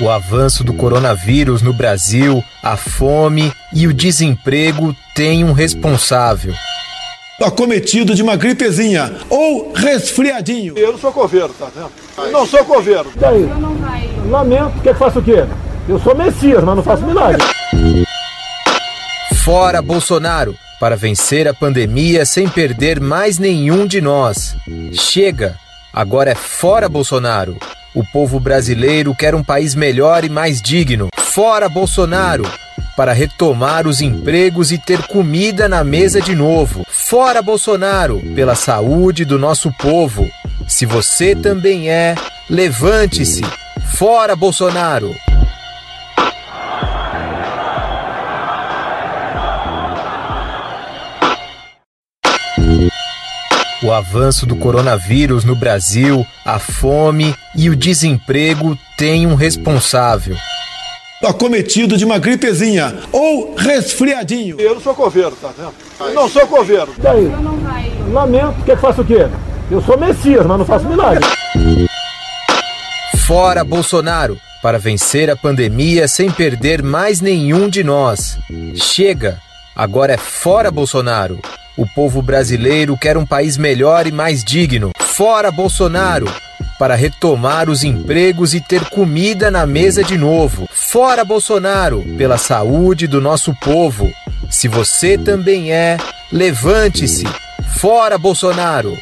O avanço do coronavírus no Brasil, a fome e o desemprego têm um responsável. Acometido de uma gripezinha ou resfriadinho. Eu não sou coveiro, tá vendo? Eu não sou coveiro. E aí? Lamento, quer que faça o quê? Eu sou Messias, mas não faço milagre. Fora Bolsonaro, para vencer a pandemia sem perder mais nenhum de nós. Chega, agora é fora Bolsonaro. O povo brasileiro quer um país melhor e mais digno. Fora Bolsonaro! Para retomar os empregos e ter comida na mesa de novo. Fora Bolsonaro! Pela saúde do nosso povo. Se você também é, levante-se. Fora Bolsonaro! O avanço do coronavírus no Brasil, a fome e o desemprego têm um responsável. Acometido de uma gripezinha ou resfriadinho. Eu não sou coveiro, tá vendo? Eu não sou coveiro. E aí? Lamento, que faça o quê? Eu sou Messias, mas não faço milagre. Fora Bolsonaro, para vencer a pandemia sem perder mais nenhum de nós. Chega, agora é fora Bolsonaro. O povo brasileiro quer um país melhor e mais digno. Fora Bolsonaro! Para retomar os empregos e ter comida na mesa de novo. Fora Bolsonaro! Pela saúde do nosso povo. Se você também é, levante-se. Fora Bolsonaro!